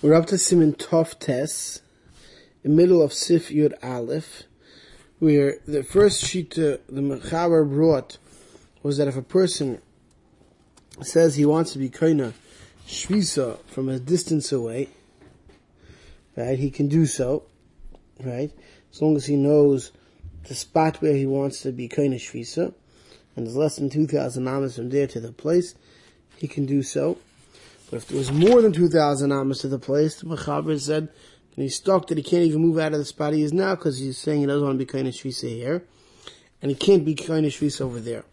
We're up to Simon Tov Tes, in the middle of Sif Yud Aleph, where the first sheet uh, the Mechaber brought was that if a person says he wants to be Koina Shvisa from a distance away, right, he can do so, right, as long as he knows the spot where he wants to be Koina Shvisa, and there's less than 2,000 amas from there to the place, he can do so. But if there was more than 2,000 amas to the place, the Mechaber said, and he's stuck that he can't even move out of the spot he is now because he's saying he doesn't want to be kind of shvisa here, and he can't be kind of shvisa over there.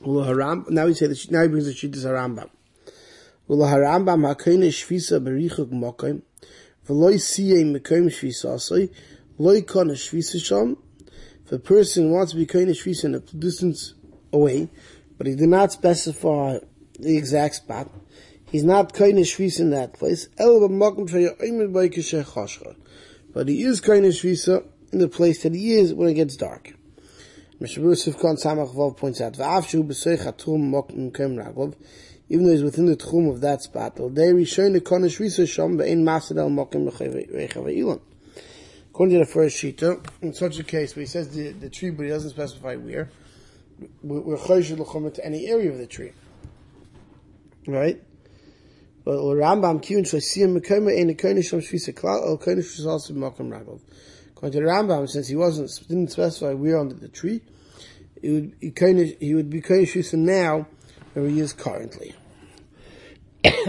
Now he say that now he brings the shittas Harambam. Ula Harambam hakayne shvisa berichuk mokim v'loy siye mekom shvisa loy kon shvisa. If a person wants to be kind of shvisa in a distance away, but he did not specify the exact spot, He's not kind of shvisa in that place. But he is kind of shvisa in the place that he is when it gets dark. Mishabur Khan Samach Vav points out, even though he's within the tchum of that spot, they rishon the kona shvisa sham be'in masad el mokim ilan. According to the first shita, in such a case where he says the, the tree, but he doesn't specify where, we're chayish to any area of the tree. Right? But Rambam kiyun shasiyim mekoma ein koinish shom shvisa klal el koinish is also makom ragov. According to the Rambam, since he wasn't didn't specify where under the tree, he would he, koinish, he would be koinish shvisa now where he is currently. according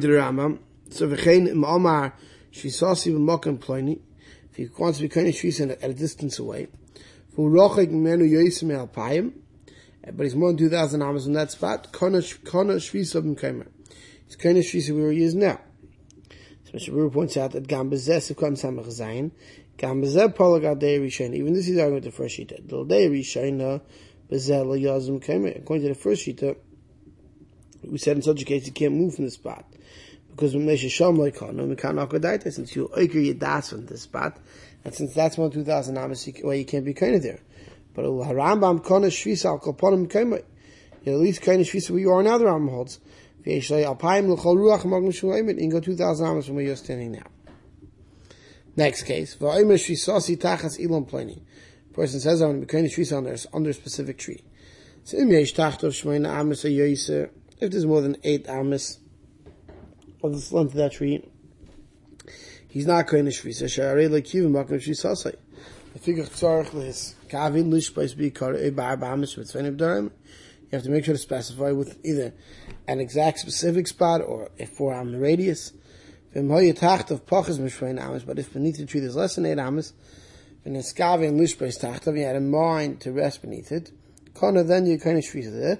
to the Rambam, so v'chein im omar shvisasi b'makom ploni, if he wants to be koinish shvisa at a distance away, for v'urochik menu yoisim alpayim, but he's more than 2,000 amas in that spot. Shvisa B'Mkaimer. He's Kona Shvisa where he is now. So Shabur points out that Gam Bezeh Sivkon Samach Zayin, Gam Bezeh Dei Rishayna, even this is with the first Shita. Dil Dei Rishayna Bezeh Lo Yazim Kaimer. According to the first Shita, we said in such a case you can't move from the spot. Because when Mesha Shom Lo Kona, we can't Akadaita, since you Oiker Yadas from the spot, and since that's more than 2,000 amas, well, you can't be kind of there. But Rambam kona shvisa al kolponim kemei. At least of shvisa where you are now, the Rambam holds. V'yeshlei alpayim l'chol ruach magim shulayim, and go 2,000 amos from where you're standing now. Next case. V'oimer shvisasi tachas ilon pleni. Person says, I want to be of shvisa under, under a specific tree. So im yesh tachtov a yoyse, if there's more than eight amos of the length of that tree, he's not kind of shvisa. Sha'arei lekivim magim shvisasai. Eh, you have to make sure to specify with either an exact specific spot or a four arm radius. But if beneath the tree there's less than eight amis, then it's kavin lishpais tacht of you had a mind to rest beneath it. Kana then you kind of shvisa there.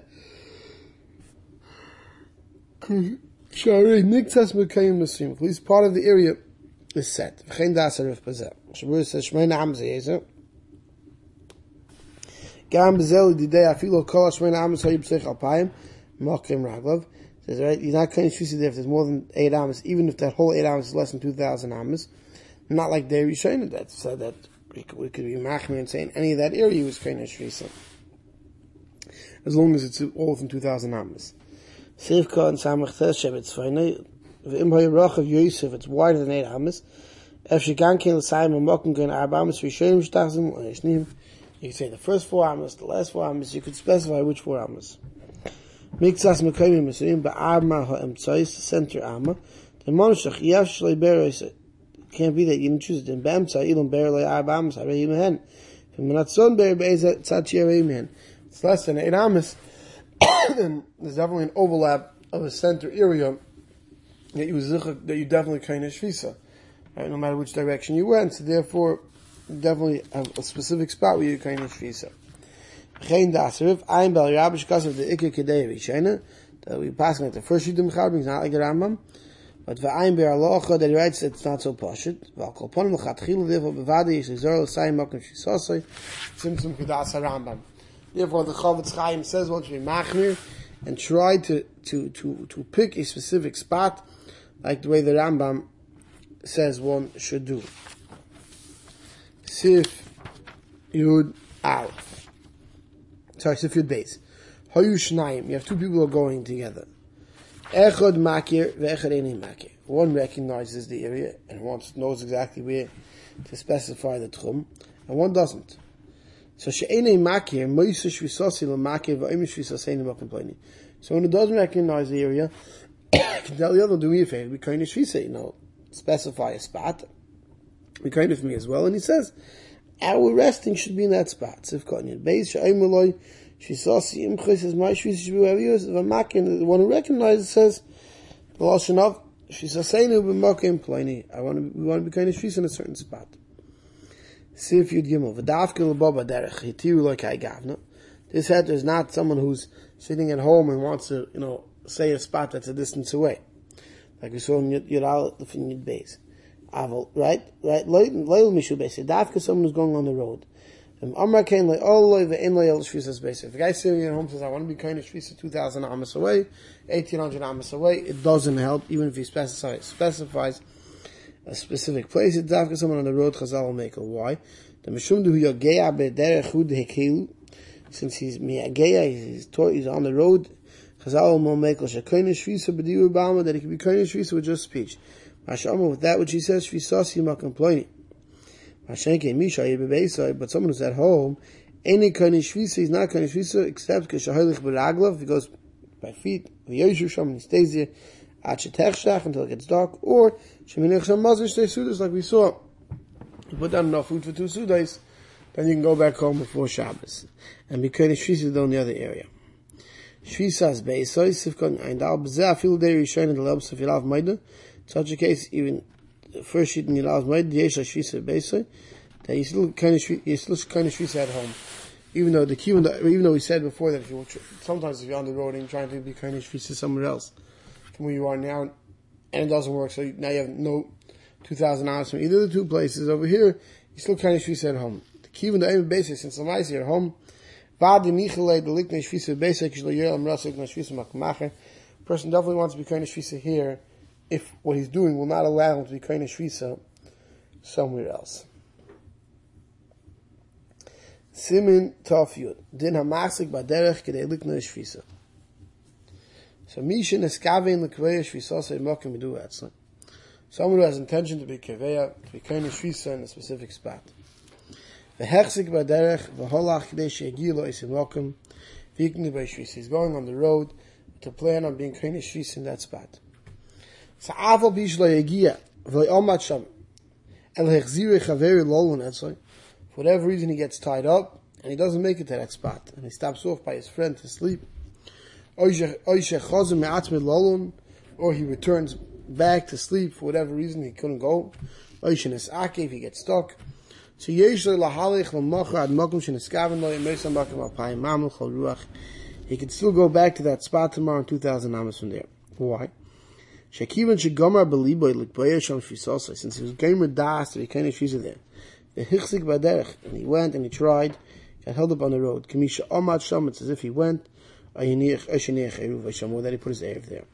At least part of the area is set. V'chein das arif bazeh. Shabur says shmeina am zeyezer. Gam bezel didei afilo kol shmeina am sayib sech alpayim mokim raglav. Says right, he's not of shvisi there if there's more than eight amas, even if that whole eight amas is less than two thousand amas. Not like Dei Rishayna that said that we could, we could be machmir and saying any of that area was of shvisa. As long as it's all within two thousand amas. Sivka and Samach Shevetz Feine Of Yosef, it's wider than eight amas. If she can kill Simon Mokken going arba amas Rishayim shtachzim or Yishnim, you can say the first four amas, the last four amas, you could specify which four amas. Mikzas Mekayim Misurim ba'arma ha'emtzais, the center amma. The yav it can't be that you didn't choose it. In ba'emtza ilam ber le arba amas, harei mehen. V'menatzon ber be'ezet tzat yerei mehen. It's less than eight amas. there's definitely an overlap of a center area that you that you definitely kind of shvisa, right? No matter which direction you went, so therefore, you definitely have a specific spot where you kind of shvisa. Geen daseriv, ein bel rabish kasav the ikke kedei rishena, that we pass like the first shiddim charbing, it's not like a Rambam, but the ein ber alocha that he writes it's not so pashit, val kol ponim lechat chilu bevadi yish lizor l'sayim mokim shisosoi, tzimtzum kedas Rambam. Therefore the Chavetz Chaim says one should be machmir, and try to, to, to, to pick a specific spot like the way the Rambam says one should do. Sif Yud Aleph. Sorry, Sif Yud Beis. Hayu Shnayim. You have two people are going together. Echad makir ve'echad eni makir. One recognizes the area and one knows exactly where to specify the tchum, and one doesn't. So she'enei makir, moisa shvisasi makir va'im shvisaseni complaining. So when it doesn't recognize the area, can tell the other, do me a favor, we kind of shvisa, you know, specify a spot. We kind of me as well, and he says, our resting should be in that spot. Sif Kanyan. Beis she'ayim eloi, shvisasi imchis says, my shvisa should be wherever you is. The one who recognizes says, the Lashon of, Shisaseinu b'mokim pliny. I want to, we want to be kind of shvis in a certain spot. see Sif Yud Gimel. V'davke l'boba derech. Hitiru like I gavna. This head is not someone who's sitting at home and wants to, you know, say a spot that's a distance away. Like we saw in Yud the Yud base. Aval, right? Right? Leil mishu base. Davka someone who's going on the road. Loyal shvisas base. If a guy sitting at home says, I want to be kind of shvisa 2,000 amas away, 1,800 amas away, it doesn't help, even if he specifies, specifies a specific place. It's after someone on the road, Chazal will make a Why? The Mishum du yogeya be'derech hud hekilu, since he's miyageya, he's, he's on the road, Chazal it shekoine shvisa b'diru b'alma, that he can be kind shvisa with just speech. Mashama, with that which he says, shvisasi ma complaining. But someone who's at home, any of shvisa, he's not of shvisa, except kishahilich beraglav, if he goes by feet, v'yoshu sham, and he stays there, shetech until it gets dark, or sheminich sham mazir shtei sudas, like we saw. You put down enough food for two sudas, then you can go back home before Shabbos. And be kind shvisa in the other area. Shvisas beisoy, sifkon ein dal, b'zeh afilu dei rishayin, the lebs of Yilav Maida, such a case, even first sheet in Yilav's Maid, Yesh Shvisa Beisai, that you still kind of you still kind of Shvisa at home. Even though the key, even though we said before that if you sometimes if you're on the road and trying to be kind of Shvisa somewhere else from where you are now, and it doesn't work, so now you have no 2,000 hours from either of the two places. Over here, you still kind of Shvisa at home. The key in the aim basis, since the mice at home, Vadi Michelei, the Likne Shvisa person definitely wants to be of Shvisa here, if what he's doing will not allow him to be of shvisa somewhere else. Din hamasik baderech kedei likna shvisa. So mishin eskavein shvisa say mokim. Someone who has intention to be keveya, to be of shvisa in a specific spot. V'hechzik baderech v'holach kedei she'egi lo isim mokim v'yikni by shvisa. He's going on the road to plan on being kind of in that spot. So bish lo yegia v'lo omat sham el hechzire chaveri lolun etzoi. For whatever reason, he gets tied up and he doesn't make it to that spot, and he stops off by his friend to sleep. Or he returns back to sleep for whatever reason he couldn't go. If he gets stuck. So usually, he can still go back to that spot tomorrow in 2,000 amas from there. Why? Shekivan shegomer beliboy likboyer sham shvisosai, since he was gamer das be kind of shvisa there. The baderech, and he went and he tried, got held up on the road. Kamisha omad sham, it's as if he went, ayinich eshenich eruv v'shamu, that he put his eruv there.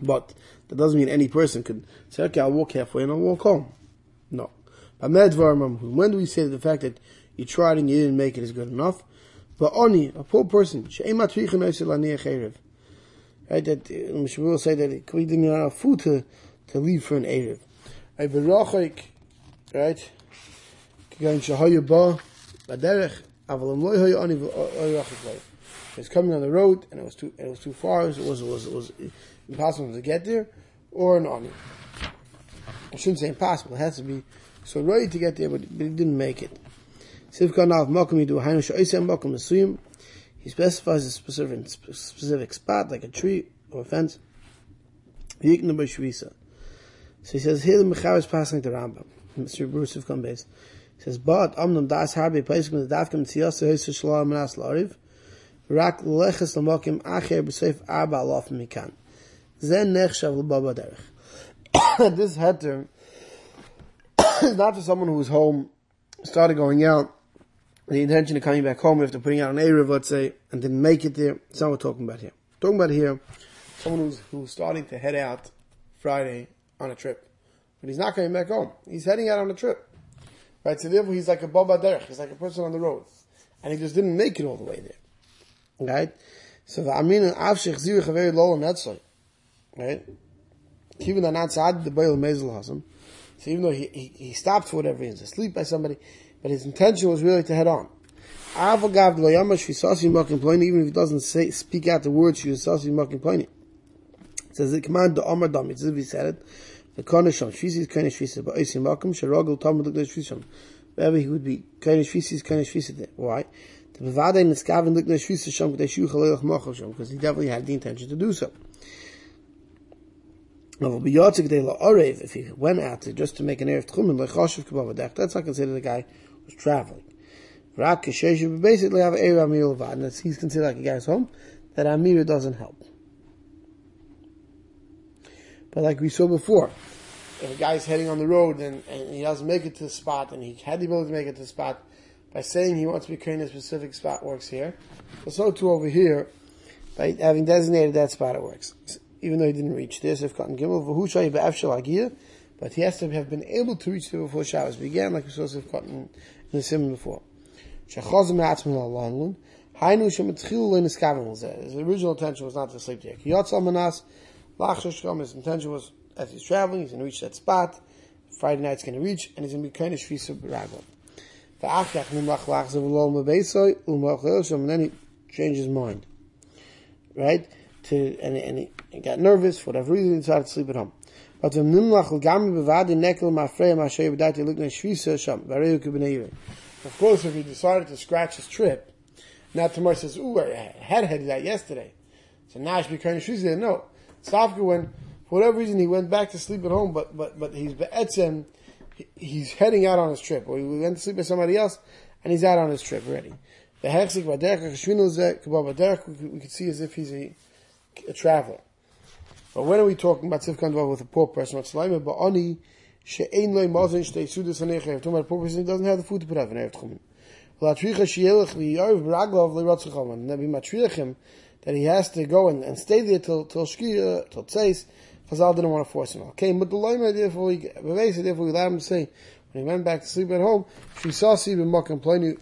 But that doesn't mean any person could say, okay, I'll walk halfway and I'll walk home. When do we say that the fact that you tried and you didn't make it is good enough? But only a poor person, right? That um, Mishmur will say that we didn't have food to, to leave for an Erev. Right? It's coming on the road, and it was too, it was too far, it was, it was, it was impossible to get there, or an ani. I shouldn't say impossible, it has to be so ready to get there, but, he didn't make it. He specifies a specific, specific spot, like a tree or a fence. So he says, here the Mechar is passing the Rambam. Mr. Bruce of Kumbes. He says, but amnum das harbe paiskim the dafkim tziyasa hisa shalom menas lariv. Rak leches lamokim acher b'seif arba alof mikan. Zen nechshav l'baba derech. This heter is not for someone who is home, started going out, the intention of coming back home after putting out an Erev, let's say, and didn't make it there. It's not what we're talking about here. We're talking about here, someone who's, who's starting to head out Friday on a trip. But he's not coming back home. He's heading out on a trip. Right? So therefore he's like a Baba Derech. He's like a person on the road. And he just didn't make it all the way there. Right? So the Amin Avshich Zirich very low on that side. Right? Even though not Sa'ad the Baal Mezel Hasam. So even though he, he, he stopped for whatever reason, asleep by somebody, but his intention was really to head on. Even if he doesn't say, speak out the words visasi makim ploni. It says the command the Amar Dam, it's as if he said it, the Konesham, Shvisi is Shvisi, but Oisim Makim, Sharogel Talmud Lugnesh Shvisi. Wherever he would be, Konesh Shvisi is Konesh Shvisi. Why? The Bavada in the Skaven Lugnesh Shvisi Sham, Kdei Shu Chalelach Machav Sham, because he definitely had the intention to do so. If he went out to, just to make an air Erev Tchumen, that's not considered a guy who's traveling. Basically have Erev Amir and he's considered like a guy's home, that Amir doesn't help. But like we saw before, if a guy's heading on the road and, and he doesn't make it to the spot, and he had the ability to make it to the spot by saying he wants to be carrying a specific spot works here. But so too over here, by having designated that spot it works. Even though he didn't reach this, if Cotton Gimel, Vahushay Ba'afshal but he has to have been able to reach there before Shabbos began, like we saw if Cotton in the Simon before. Shechazim Atzman Al-Lanlun, Hainu Shemetchilu Lein His original intention was not to sleep there. Kiyotzal Manas, Lach his intention was, as he's traveling, he's going to reach that spot. Friday night's going to reach, and he's going to be kind of shvisa b'ragel. And then he changed his mind. Right? To, and, and he, he got nervous, for whatever reason, he decided to sleep at home. But the nimlach l'gami b'vadi nekel ma'afreya ma'ashay b'dati lukne shvisa sham, v'areu k'b'nei Of course, if he decided to scratch his trip, now tomorrow says, ooh, I had headed that yesterday. So now I should be kind of shvisa. No. Stavka when, for whatever reason, he went back to sleep at home, but, but, but he's be'etzem, he's heading out on his trip, or he went to sleep with somebody else, and he's out on his trip already. The hexik we could see as if he's a, a traveler. But when are we talking about Sifkan with a poor person? What's Laima? But Ani, she'ein loy mazin shtei sudas anechah. Talking about a poor person, he doesn't have the food to put up in Erev Tchumen. Well, atricha she'elech li'yarv b'raglav li'ratzacham. And Nabi matrichim, that he has to go and, and stay there till till shkia till tzeis. Chazal didn't want to force him. Okay, but the loyma therefore we therefore we allowed him to say when he went back to sleep at home, she saw si b'makam pleni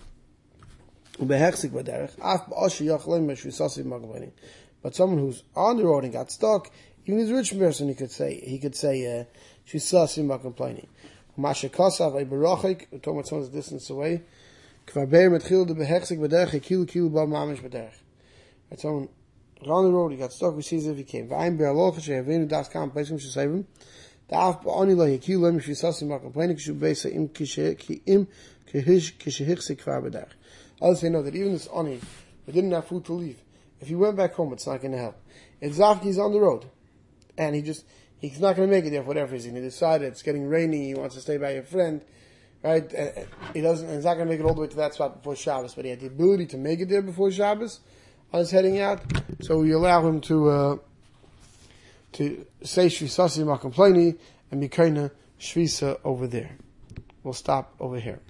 ubehechzik b'derech af ba'ashi yach loyma she saw si b'makam pleni. But someone who's on the road and got stuck, even his rich person, he could say he could say uh, she saw si b'makam pleni. Masha kasav a berachik. We're talking distance away. Kvar beir metchil de behechzik b'derech kilu kilu ba mamish b'derech. It's on on the road, he got stuck, we see as if he came. V'ayim be'alocha she'avenu das kam pesim she'sayvim. Da'af ba'ani la yekil lem she'sasim ba'komplaining she'u beisa im im kishehichsik kvar b'dach. Others say no, that even this ani, we didn't have food to leave. If he went back home, it's not going to help. If Zafki's on the road, and he just, he's not going to make it there for whatever reason. He decided it's getting rainy, he wants to stay by a friend, right? And he doesn't, he's not going to make it all the way to that spot before Shabbos, but he had the ability to make it there before Shabbos on his heading out, so we allow him to uh, to say Shvisasi Makamplani and of Shvisa over there. We'll stop over here.